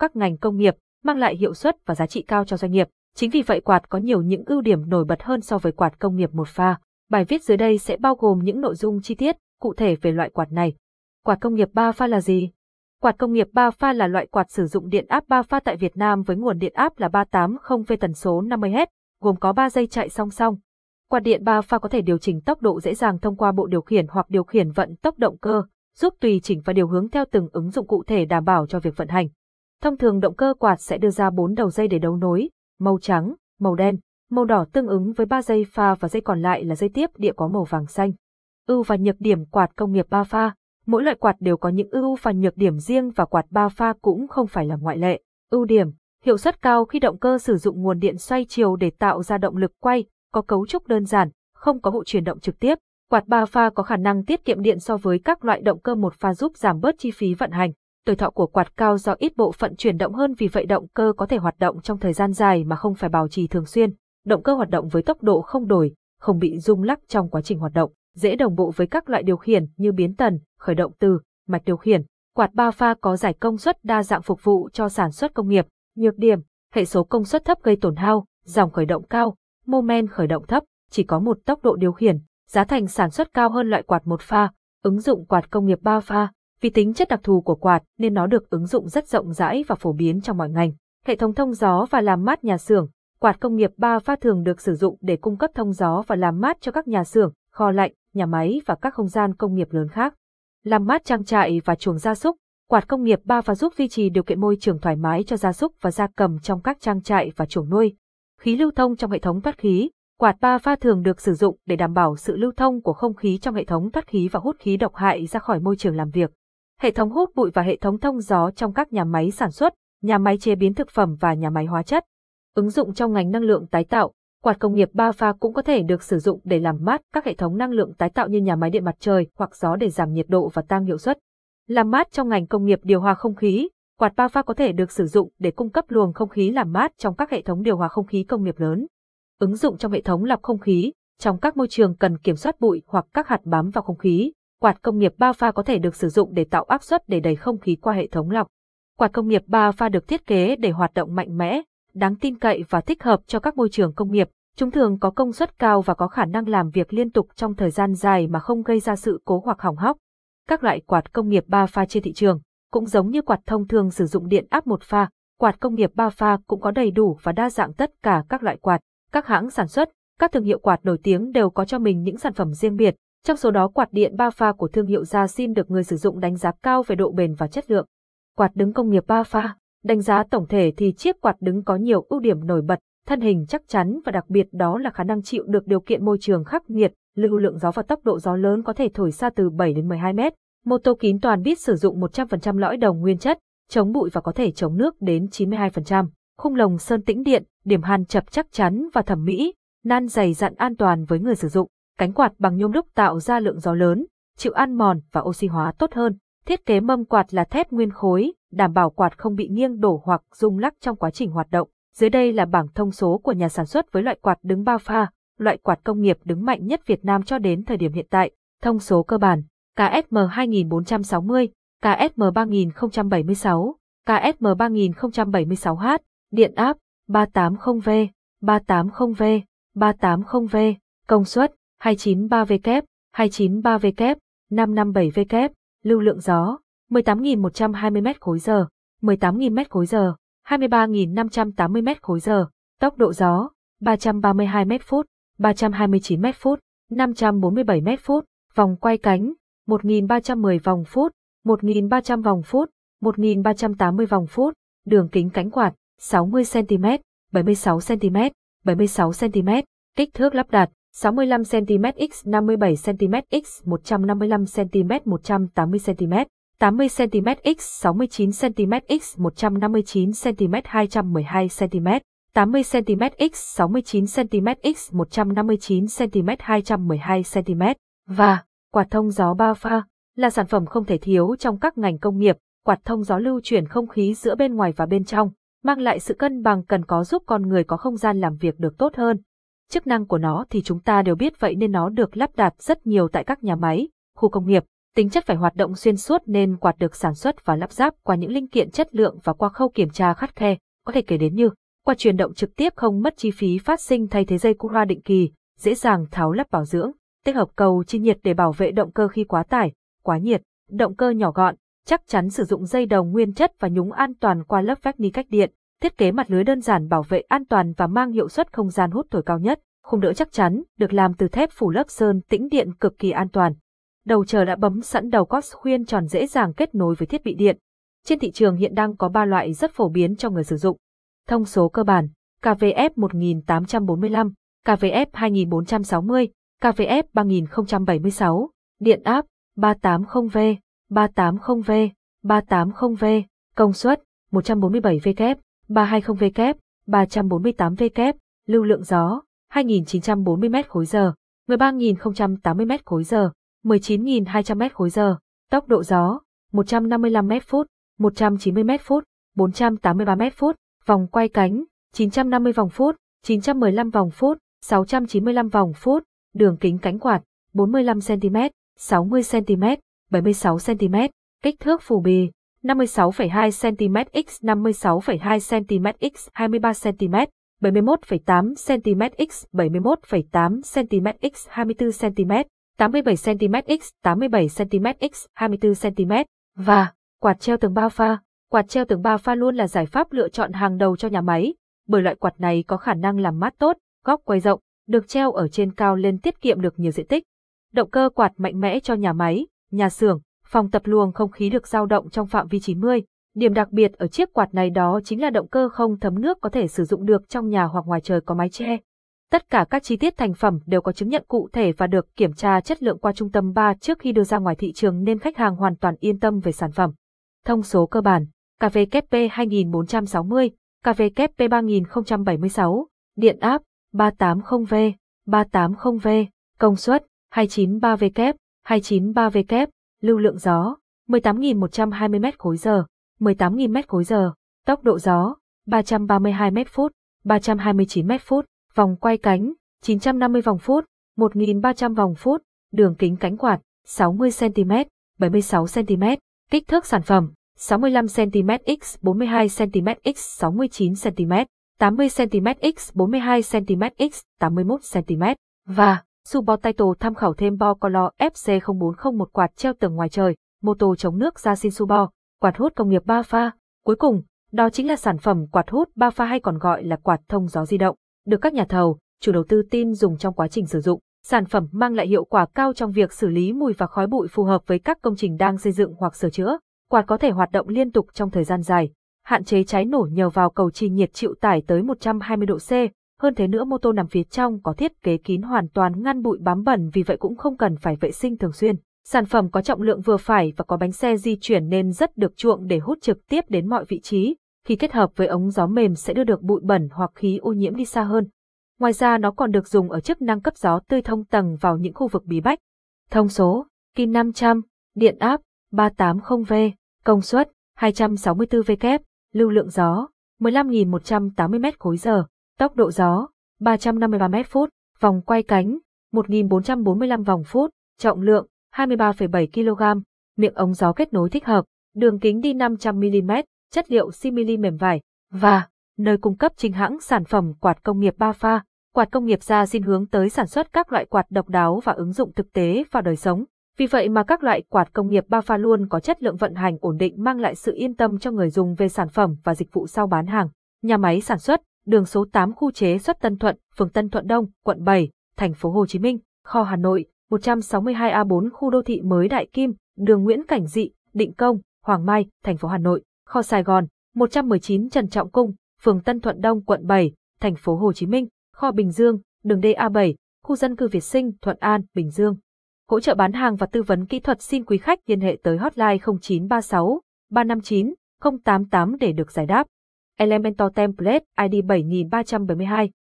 các ngành công nghiệp, mang lại hiệu suất và giá trị cao cho doanh nghiệp. Chính vì vậy quạt có nhiều những ưu điểm nổi bật hơn so với quạt công nghiệp một pha. Bài viết dưới đây sẽ bao gồm những nội dung chi tiết, cụ thể về loại quạt này. Quạt công nghiệp 3 pha là gì? Quạt công nghiệp 3 pha là loại quạt sử dụng điện áp 3 pha tại Việt Nam với nguồn điện áp là 380V tần số 50Hz, gồm có 3 dây chạy song song. Quạt điện 3 pha có thể điều chỉnh tốc độ dễ dàng thông qua bộ điều khiển hoặc điều khiển vận tốc động cơ, giúp tùy chỉnh và điều hướng theo từng ứng dụng cụ thể đảm bảo cho việc vận hành. Thông thường động cơ quạt sẽ đưa ra 4 đầu dây để đấu nối, màu trắng, màu đen, màu đỏ tương ứng với 3 dây pha và dây còn lại là dây tiếp địa có màu vàng xanh. Ưu và nhược điểm quạt công nghiệp 3 pha Mỗi loại quạt đều có những ưu và nhược điểm riêng và quạt 3 pha cũng không phải là ngoại lệ. Ưu điểm, hiệu suất cao khi động cơ sử dụng nguồn điện xoay chiều để tạo ra động lực quay, có cấu trúc đơn giản, không có hộ chuyển động trực tiếp. Quạt 3 pha có khả năng tiết kiệm điện so với các loại động cơ một pha giúp giảm bớt chi phí vận hành. Tuổi thọ của quạt cao do ít bộ phận chuyển động hơn vì vậy động cơ có thể hoạt động trong thời gian dài mà không phải bảo trì thường xuyên. Động cơ hoạt động với tốc độ không đổi, không bị rung lắc trong quá trình hoạt động, dễ đồng bộ với các loại điều khiển như biến tần, khởi động từ, mạch điều khiển. Quạt ba pha có giải công suất đa dạng phục vụ cho sản xuất công nghiệp. Nhược điểm, hệ số công suất thấp gây tổn hao, dòng khởi động cao, mô men khởi động thấp, chỉ có một tốc độ điều khiển, giá thành sản xuất cao hơn loại quạt một pha, ứng dụng quạt công nghiệp ba pha, vì tính chất đặc thù của quạt nên nó được ứng dụng rất rộng rãi và phổ biến trong mọi ngành. Hệ thống thông gió và làm mát nhà xưởng, quạt công nghiệp ba pha thường được sử dụng để cung cấp thông gió và làm mát cho các nhà xưởng, kho lạnh, nhà máy và các không gian công nghiệp lớn khác. Làm mát trang trại và chuồng gia súc, quạt công nghiệp ba pha giúp duy trì điều kiện môi trường thoải mái cho gia súc và gia cầm trong các trang trại và chuồng nuôi. Khí lưu thông trong hệ thống thoát khí, quạt ba pha thường được sử dụng để đảm bảo sự lưu thông của không khí trong hệ thống thoát khí và hút khí độc hại ra khỏi môi trường làm việc hệ thống hút bụi và hệ thống thông gió trong các nhà máy sản xuất, nhà máy chế biến thực phẩm và nhà máy hóa chất. Ứng dụng trong ngành năng lượng tái tạo, quạt công nghiệp ba pha cũng có thể được sử dụng để làm mát các hệ thống năng lượng tái tạo như nhà máy điện mặt trời hoặc gió để giảm nhiệt độ và tăng hiệu suất. Làm mát trong ngành công nghiệp điều hòa không khí, quạt ba pha có thể được sử dụng để cung cấp luồng không khí làm mát trong các hệ thống điều hòa không khí công nghiệp lớn. Ứng dụng trong hệ thống lọc không khí, trong các môi trường cần kiểm soát bụi hoặc các hạt bám vào không khí, Quạt công nghiệp ba pha có thể được sử dụng để tạo áp suất để đẩy không khí qua hệ thống lọc. Quạt công nghiệp ba pha được thiết kế để hoạt động mạnh mẽ, đáng tin cậy và thích hợp cho các môi trường công nghiệp. Chúng thường có công suất cao và có khả năng làm việc liên tục trong thời gian dài mà không gây ra sự cố hoặc hỏng hóc. Các loại quạt công nghiệp ba pha trên thị trường cũng giống như quạt thông thường sử dụng điện áp một pha, quạt công nghiệp ba pha cũng có đầy đủ và đa dạng tất cả các loại quạt. Các hãng sản xuất, các thương hiệu quạt nổi tiếng đều có cho mình những sản phẩm riêng biệt, trong số đó quạt điện ba pha của thương hiệu Yasin được người sử dụng đánh giá cao về độ bền và chất lượng. Quạt đứng công nghiệp ba pha, đánh giá tổng thể thì chiếc quạt đứng có nhiều ưu điểm nổi bật, thân hình chắc chắn và đặc biệt đó là khả năng chịu được điều kiện môi trường khắc nghiệt, lưu lượng gió và tốc độ gió lớn có thể thổi xa từ 7 đến 12 mét. Mô tô kín toàn bít sử dụng 100% lõi đồng nguyên chất, chống bụi và có thể chống nước đến 92%. Khung lồng sơn tĩnh điện, điểm hàn chập chắc chắn và thẩm mỹ, nan dày dặn an toàn với người sử dụng. Cánh quạt bằng nhôm đúc tạo ra lượng gió lớn, chịu ăn mòn và oxy hóa tốt hơn. Thiết kế mâm quạt là thép nguyên khối, đảm bảo quạt không bị nghiêng đổ hoặc rung lắc trong quá trình hoạt động. Dưới đây là bảng thông số của nhà sản xuất với loại quạt đứng bao pha, loại quạt công nghiệp đứng mạnh nhất Việt Nam cho đến thời điểm hiện tại. Thông số cơ bản: KSM 2460, KSM 3076, KSM 3076H, điện áp 380V, 380V, 380V, công suất 293W, 293W, 557W, lưu lượng gió, 18.120 m khối giờ, 18.000 m khối giờ, 23.580 m khối giờ, tốc độ gió, 332 m phút, 329 m phút, 547 m phút, vòng quay cánh, 1.310 vòng phút, 1.300 vòng phút, 1.380 vòng phút, đường kính cánh quạt, 60 cm, 76 cm, 76 cm, kích thước lắp đặt, 65 cm x 57 cm x 155 cm 180 cm, 80 cm x 69 cm x 159 cm 212 cm, 80 cm x 69 cm x 159 cm 212 cm và quạt thông gió ba pha là sản phẩm không thể thiếu trong các ngành công nghiệp, quạt thông gió lưu chuyển không khí giữa bên ngoài và bên trong, mang lại sự cân bằng cần có giúp con người có không gian làm việc được tốt hơn. Chức năng của nó thì chúng ta đều biết vậy nên nó được lắp đặt rất nhiều tại các nhà máy, khu công nghiệp, Tính chất phải hoạt động xuyên suốt nên quạt được sản xuất và lắp ráp qua những linh kiện chất lượng và qua khâu kiểm tra khắt khe, có thể kể đến như qua truyền động trực tiếp không mất chi phí phát sinh thay thế dây cu hoa định kỳ, dễ dàng tháo lắp bảo dưỡng, tích hợp cầu chi nhiệt để bảo vệ động cơ khi quá tải, quá nhiệt, động cơ nhỏ gọn, chắc chắn sử dụng dây đồng nguyên chất và nhúng an toàn qua lớp vách ni cách điện, thiết kế mặt lưới đơn giản bảo vệ an toàn và mang hiệu suất không gian hút thổi cao nhất, khung đỡ chắc chắn, được làm từ thép phủ lớp sơn tĩnh điện cực kỳ an toàn. Đầu chờ đã bấm sẵn đầu cox khuyên tròn dễ dàng kết nối với thiết bị điện. Trên thị trường hiện đang có 3 loại rất phổ biến cho người sử dụng. Thông số cơ bản, KVF 1845, KVF 2460, KVF 3076, điện áp 380V, 380V, 380V, công suất 147W, 320W, 348W, lưu lượng gió 2.940 m khối giờ, 13.080 m khối giờ, 19.200 m khối giờ, tốc độ gió 155 m phút, 190 m phút, 483 m phút, vòng quay cánh 950 vòng phút, 915 vòng phút, 695 vòng phút, đường kính cánh quạt 45 cm, 60 cm, 76 cm, kích thước phủ bì. 56,2 cm x 56,2 cm x 23 cm, 71,8 cm x 71,8 cm x 24 cm, 87 cm x 87 cm x 24 cm và quạt treo tường bao pha. Quạt treo tường bao pha luôn là giải pháp lựa chọn hàng đầu cho nhà máy, bởi loại quạt này có khả năng làm mát tốt, góc quay rộng, được treo ở trên cao lên tiết kiệm được nhiều diện tích. Động cơ quạt mạnh mẽ cho nhà máy, nhà xưởng, phòng tập luồng không khí được dao động trong phạm vi 90. Điểm đặc biệt ở chiếc quạt này đó chính là động cơ không thấm nước có thể sử dụng được trong nhà hoặc ngoài trời có mái che. Tất cả các chi tiết thành phẩm đều có chứng nhận cụ thể và được kiểm tra chất lượng qua trung tâm 3 trước khi đưa ra ngoài thị trường nên khách hàng hoàn toàn yên tâm về sản phẩm. Thông số cơ bản, KVKP 2460, KVKP 3076, điện áp 380V, 380V, công suất 293V, 293V, lưu lượng gió 18.120 m khối giờ, 18.000 m khối giờ, tốc độ gió 332 m phút, 329 m phút, vòng quay cánh 950 vòng phút, 1.300 vòng phút, đường kính cánh quạt 60 cm, 76 cm, kích thước sản phẩm 65 cm x 42 cm x 69 cm, 80 cm x 42 cm x 81 cm và Subo Title tham khảo thêm bo Color FC0401 quạt treo tường ngoài trời, mô tô chống nước Yasin Subo, quạt hút công nghiệp 3 pha. Cuối cùng, đó chính là sản phẩm quạt hút 3 pha hay còn gọi là quạt thông gió di động, được các nhà thầu, chủ đầu tư tin dùng trong quá trình sử dụng. Sản phẩm mang lại hiệu quả cao trong việc xử lý mùi và khói bụi phù hợp với các công trình đang xây dựng hoặc sửa chữa. Quạt có thể hoạt động liên tục trong thời gian dài, hạn chế cháy nổ nhờ vào cầu trì nhiệt chịu tải tới 120 độ C, hơn thế nữa mô tô nằm phía trong có thiết kế kín hoàn toàn ngăn bụi bám bẩn vì vậy cũng không cần phải vệ sinh thường xuyên. Sản phẩm có trọng lượng vừa phải và có bánh xe di chuyển nên rất được chuộng để hút trực tiếp đến mọi vị trí, khi kết hợp với ống gió mềm sẽ đưa được bụi bẩn hoặc khí ô nhiễm đi xa hơn. Ngoài ra nó còn được dùng ở chức năng cấp gió tươi thông tầng vào những khu vực bí bách. Thông số, Kin 500, điện áp, 380V, công suất, 264V kép, lưu lượng gió, 15.180 m khối giờ, tốc độ gió 353 m phút, vòng quay cánh 1445 vòng phút, trọng lượng 23,7 kg, miệng ống gió kết nối thích hợp, đường kính đi 500 mm, chất liệu simili mềm vải và nơi cung cấp chính hãng sản phẩm quạt công nghiệp ba pha. Quạt công nghiệp ra xin hướng tới sản xuất các loại quạt độc đáo và ứng dụng thực tế vào đời sống. Vì vậy mà các loại quạt công nghiệp ba pha luôn có chất lượng vận hành ổn định mang lại sự yên tâm cho người dùng về sản phẩm và dịch vụ sau bán hàng. Nhà máy sản xuất, đường số 8 khu chế xuất Tân Thuận, phường Tân Thuận Đông, quận 7, thành phố Hồ Chí Minh, kho Hà Nội, 162A4 khu đô thị mới Đại Kim, đường Nguyễn Cảnh Dị, Định Công, Hoàng Mai, thành phố Hà Nội, kho Sài Gòn, 119 Trần Trọng Cung, phường Tân Thuận Đông, quận 7, thành phố Hồ Chí Minh, kho Bình Dương, đường DA7, khu dân cư Việt Sinh, Thuận An, Bình Dương. Hỗ trợ bán hàng và tư vấn kỹ thuật xin quý khách liên hệ tới hotline 0936 359 088 để được giải đáp. Elementor Template ID 7372